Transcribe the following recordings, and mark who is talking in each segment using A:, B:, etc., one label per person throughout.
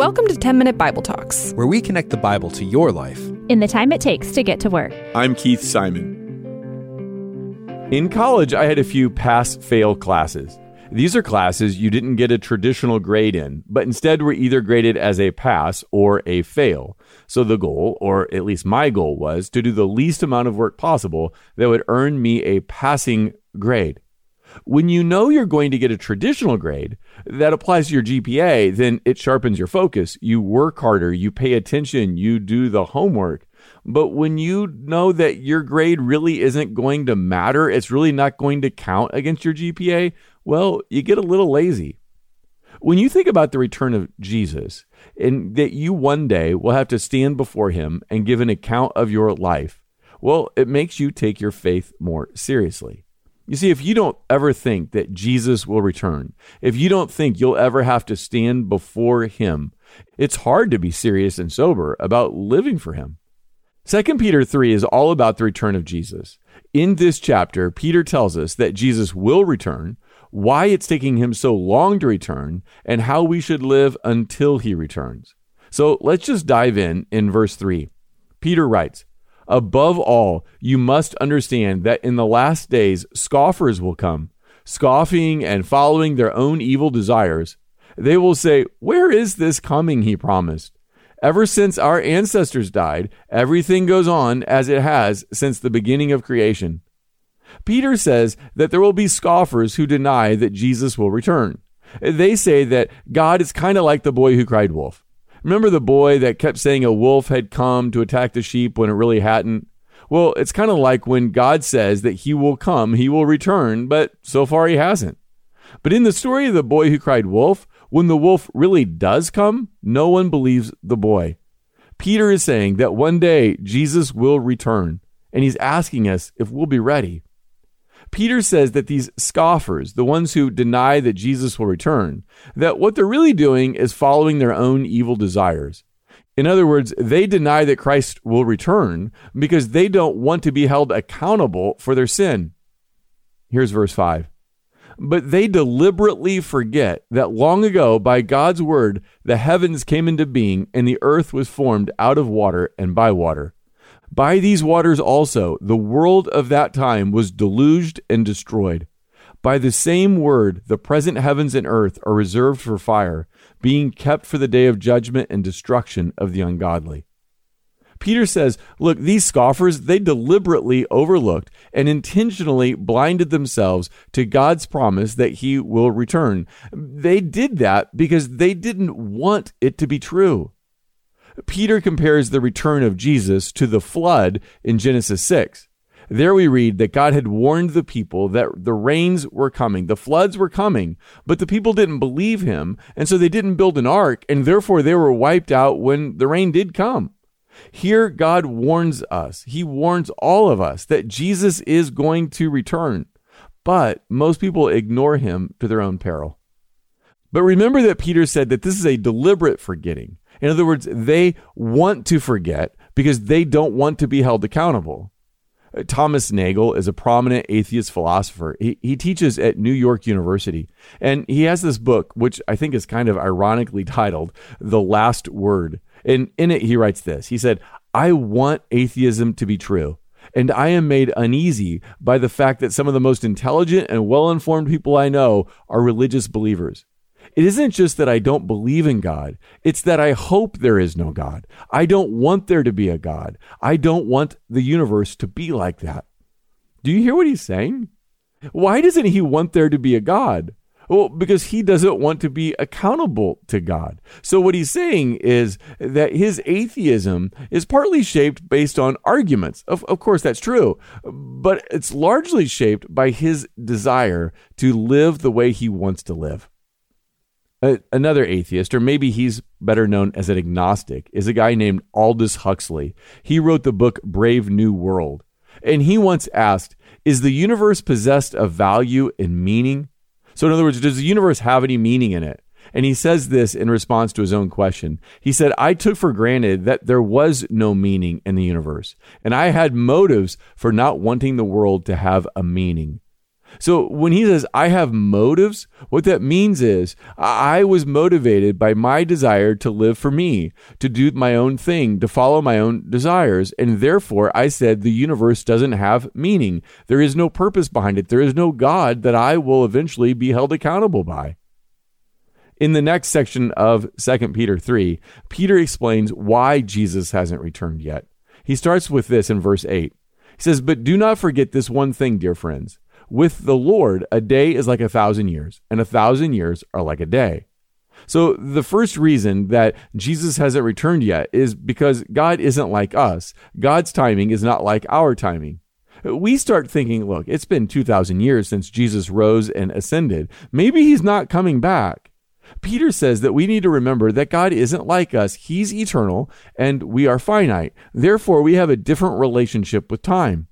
A: Welcome to 10 Minute Bible Talks,
B: where we connect the Bible to your life
C: in the time it takes to get to work.
D: I'm Keith Simon. In college, I had a few pass fail classes. These are classes you didn't get a traditional grade in, but instead were either graded as a pass or a fail. So the goal, or at least my goal, was to do the least amount of work possible that would earn me a passing grade. When you know you're going to get a traditional grade that applies to your GPA, then it sharpens your focus. You work harder, you pay attention, you do the homework. But when you know that your grade really isn't going to matter, it's really not going to count against your GPA, well, you get a little lazy. When you think about the return of Jesus and that you one day will have to stand before him and give an account of your life, well, it makes you take your faith more seriously. You see, if you don't ever think that Jesus will return, if you don't think you'll ever have to stand before him, it's hard to be serious and sober about living for him. 2 Peter 3 is all about the return of Jesus. In this chapter, Peter tells us that Jesus will return, why it's taking him so long to return, and how we should live until he returns. So let's just dive in in verse 3. Peter writes, Above all, you must understand that in the last days scoffers will come, scoffing and following their own evil desires. They will say, Where is this coming he promised? Ever since our ancestors died, everything goes on as it has since the beginning of creation. Peter says that there will be scoffers who deny that Jesus will return. They say that God is kind of like the boy who cried wolf. Remember the boy that kept saying a wolf had come to attack the sheep when it really hadn't? Well, it's kind of like when God says that he will come, he will return, but so far he hasn't. But in the story of the boy who cried wolf, when the wolf really does come, no one believes the boy. Peter is saying that one day Jesus will return, and he's asking us if we'll be ready. Peter says that these scoffers, the ones who deny that Jesus will return, that what they're really doing is following their own evil desires. In other words, they deny that Christ will return because they don't want to be held accountable for their sin. Here's verse 5. But they deliberately forget that long ago, by God's word, the heavens came into being and the earth was formed out of water and by water. By these waters also, the world of that time was deluged and destroyed. By the same word, the present heavens and earth are reserved for fire, being kept for the day of judgment and destruction of the ungodly. Peter says, look, these scoffers, they deliberately overlooked and intentionally blinded themselves to God's promise that he will return. They did that because they didn't want it to be true. Peter compares the return of Jesus to the flood in Genesis 6. There we read that God had warned the people that the rains were coming, the floods were coming, but the people didn't believe him, and so they didn't build an ark, and therefore they were wiped out when the rain did come. Here, God warns us, He warns all of us that Jesus is going to return, but most people ignore Him to their own peril. But remember that Peter said that this is a deliberate forgetting. In other words, they want to forget because they don't want to be held accountable. Uh, Thomas Nagel is a prominent atheist philosopher. He, he teaches at New York University, and he has this book, which I think is kind of ironically titled The Last Word. And in it, he writes this He said, I want atheism to be true. And I am made uneasy by the fact that some of the most intelligent and well informed people I know are religious believers. It isn't just that I don't believe in God, it's that I hope there is no God. I don't want there to be a God. I don't want the universe to be like that. Do you hear what he's saying? Why doesn't he want there to be a God? Well, because he doesn't want to be accountable to God. So, what he's saying is that his atheism is partly shaped based on arguments. Of, of course, that's true, but it's largely shaped by his desire to live the way he wants to live another atheist, or maybe he's better known as an agnostic, is a guy named Aldous Huxley. He wrote the book Brave New World. And he once asked, Is the universe possessed of value and meaning? So, in other words, does the universe have any meaning in it? And he says this in response to his own question. He said, I took for granted that there was no meaning in the universe, and I had motives for not wanting the world to have a meaning. So when he says, I have motives, what that means is I was motivated by my desire to live for me, to do my own thing, to follow my own desires. And therefore, I said the universe doesn't have meaning. There is no purpose behind it. There is no God that I will eventually be held accountable by. In the next section of 2 Peter 3, Peter explains why Jesus hasn't returned yet. He starts with this in verse 8. He says, But do not forget this one thing, dear friends. With the Lord, a day is like a thousand years, and a thousand years are like a day. So, the first reason that Jesus hasn't returned yet is because God isn't like us. God's timing is not like our timing. We start thinking, look, it's been 2,000 years since Jesus rose and ascended. Maybe he's not coming back. Peter says that we need to remember that God isn't like us. He's eternal and we are finite. Therefore, we have a different relationship with time.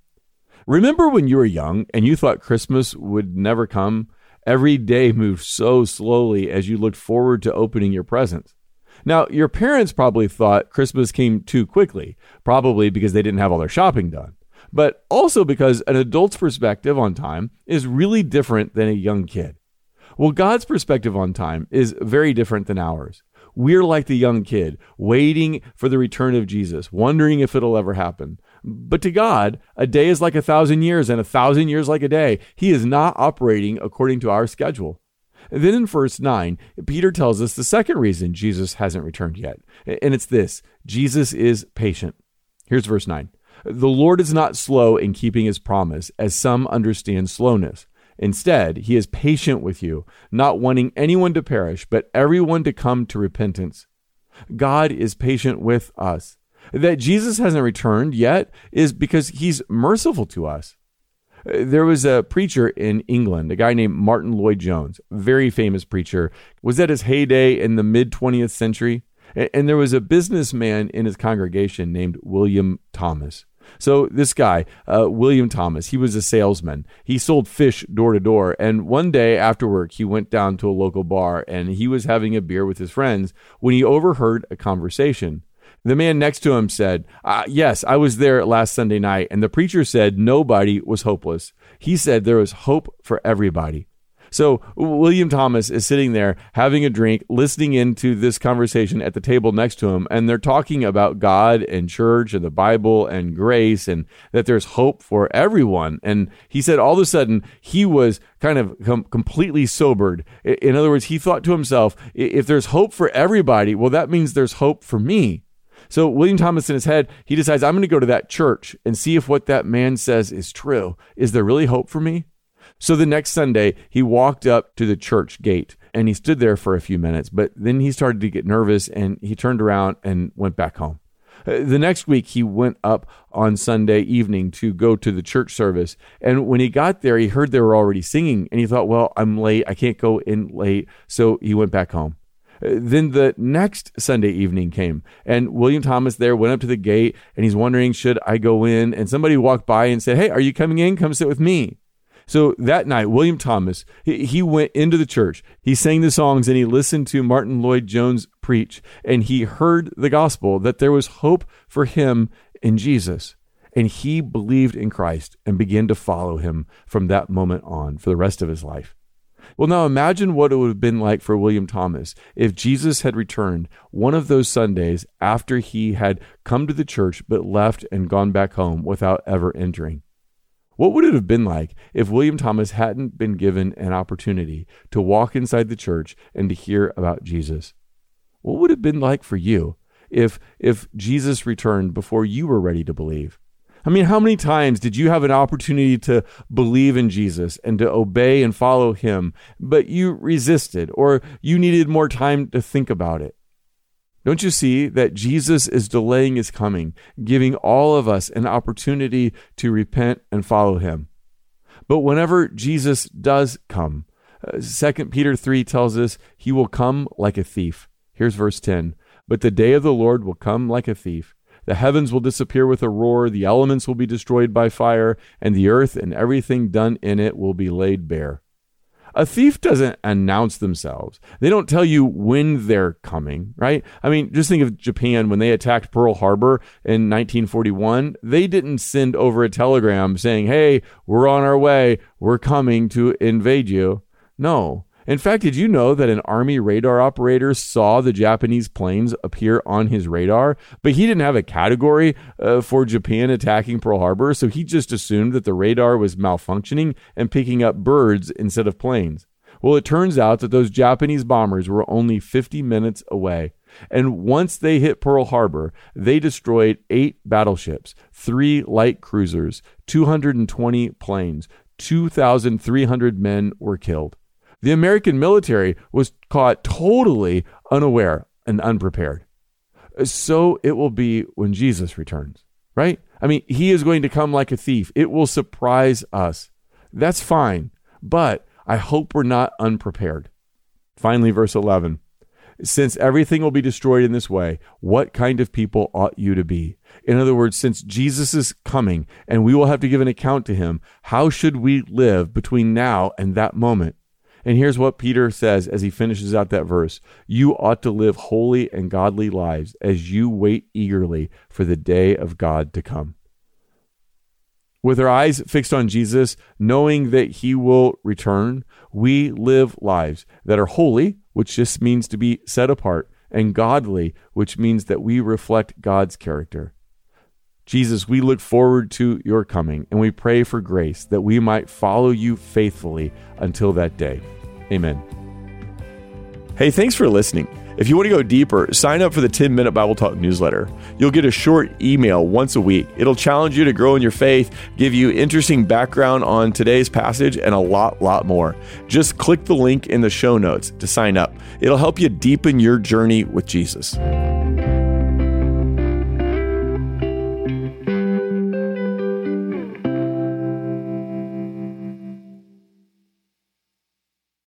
D: Remember when you were young and you thought Christmas would never come? Every day moved so slowly as you looked forward to opening your presents. Now, your parents probably thought Christmas came too quickly, probably because they didn't have all their shopping done, but also because an adult's perspective on time is really different than a young kid. Well, God's perspective on time is very different than ours. We're like the young kid, waiting for the return of Jesus, wondering if it'll ever happen. But to God, a day is like a thousand years, and a thousand years like a day. He is not operating according to our schedule. Then in verse 9, Peter tells us the second reason Jesus hasn't returned yet. And it's this Jesus is patient. Here's verse 9 The Lord is not slow in keeping his promise, as some understand slowness Instead, he is patient with you, not wanting anyone to perish, but everyone to come to repentance. God is patient with us. That Jesus hasn't returned yet is because he's merciful to us. There was a preacher in England, a guy named Martyn Lloyd-Jones, very famous preacher, was at his heyday in the mid 20th century. And there was a businessman in his congregation named William Thomas. So this guy, uh, William Thomas, he was a salesman. He sold fish door to door. And one day after work, he went down to a local bar and he was having a beer with his friends when he overheard a conversation. The man next to him said, uh, Yes, I was there last Sunday night. And the preacher said nobody was hopeless. He said there was hope for everybody. So William Thomas is sitting there having a drink, listening into this conversation at the table next to him, and they're talking about God and church and the Bible and grace and that there's hope for everyone. And he said all of a sudden he was kind of com- completely sobered. In other words, he thought to himself, if there's hope for everybody, well, that means there's hope for me. So William Thomas in his head, he decides, I'm going to go to that church and see if what that man says is true. Is there really hope for me? So the next Sunday, he walked up to the church gate and he stood there for a few minutes, but then he started to get nervous and he turned around and went back home. Uh, the next week, he went up on Sunday evening to go to the church service. And when he got there, he heard they were already singing and he thought, well, I'm late. I can't go in late. So he went back home. Uh, then the next Sunday evening came, and William Thomas there went up to the gate and he's wondering, should I go in? And somebody walked by and said, Hey, are you coming in? Come sit with me. So that night, William Thomas, he, he went into the church. He sang the songs and he listened to Martyn Lloyd-Jones preach. And he heard the gospel that there was hope for him in Jesus. And he believed in Christ and began to follow him from that moment on for the rest of his life. Well, now imagine what it would have been like for William Thomas if Jesus had returned one of those Sundays after he had come to the church but left and gone back home without ever entering. What would it have been like if William Thomas hadn't been given an opportunity to walk inside the church and to hear about Jesus? What would it have been like for you if if Jesus returned before you were ready to believe? I mean, how many times did you have an opportunity to believe in Jesus and to obey and follow him, but you resisted or you needed more time to think about it? Don't you see that Jesus is delaying his coming, giving all of us an opportunity to repent and follow him? But whenever Jesus does come, uh, 2 Peter 3 tells us he will come like a thief. Here's verse 10 But the day of the Lord will come like a thief. The heavens will disappear with a roar, the elements will be destroyed by fire, and the earth and everything done in it will be laid bare. A thief doesn't announce themselves. They don't tell you when they're coming, right? I mean, just think of Japan when they attacked Pearl Harbor in 1941. They didn't send over a telegram saying, hey, we're on our way. We're coming to invade you. No. In fact, did you know that an Army radar operator saw the Japanese planes appear on his radar, but he didn't have a category uh, for Japan attacking Pearl Harbor, so he just assumed that the radar was malfunctioning and picking up birds instead of planes? Well, it turns out that those Japanese bombers were only 50 minutes away. And once they hit Pearl Harbor, they destroyed eight battleships, three light cruisers, 220 planes, 2,300 men were killed. The American military was caught totally unaware and unprepared. So it will be when Jesus returns, right? I mean, he is going to come like a thief. It will surprise us. That's fine, but I hope we're not unprepared. Finally, verse 11. Since everything will be destroyed in this way, what kind of people ought you to be? In other words, since Jesus is coming and we will have to give an account to him, how should we live between now and that moment? And here's what Peter says as he finishes out that verse You ought to live holy and godly lives as you wait eagerly for the day of God to come. With our eyes fixed on Jesus, knowing that he will return, we live lives that are holy, which just means to be set apart, and godly, which means that we reflect God's character. Jesus, we look forward to your coming and we pray for grace that we might follow you faithfully until that day. Amen.
E: Hey, thanks for listening. If you want to go deeper, sign up for the 10 Minute Bible Talk newsletter. You'll get a short email once a week. It'll challenge you to grow in your faith, give you interesting background on today's passage, and a lot, lot more. Just click the link in the show notes to sign up. It'll help you deepen your journey with Jesus.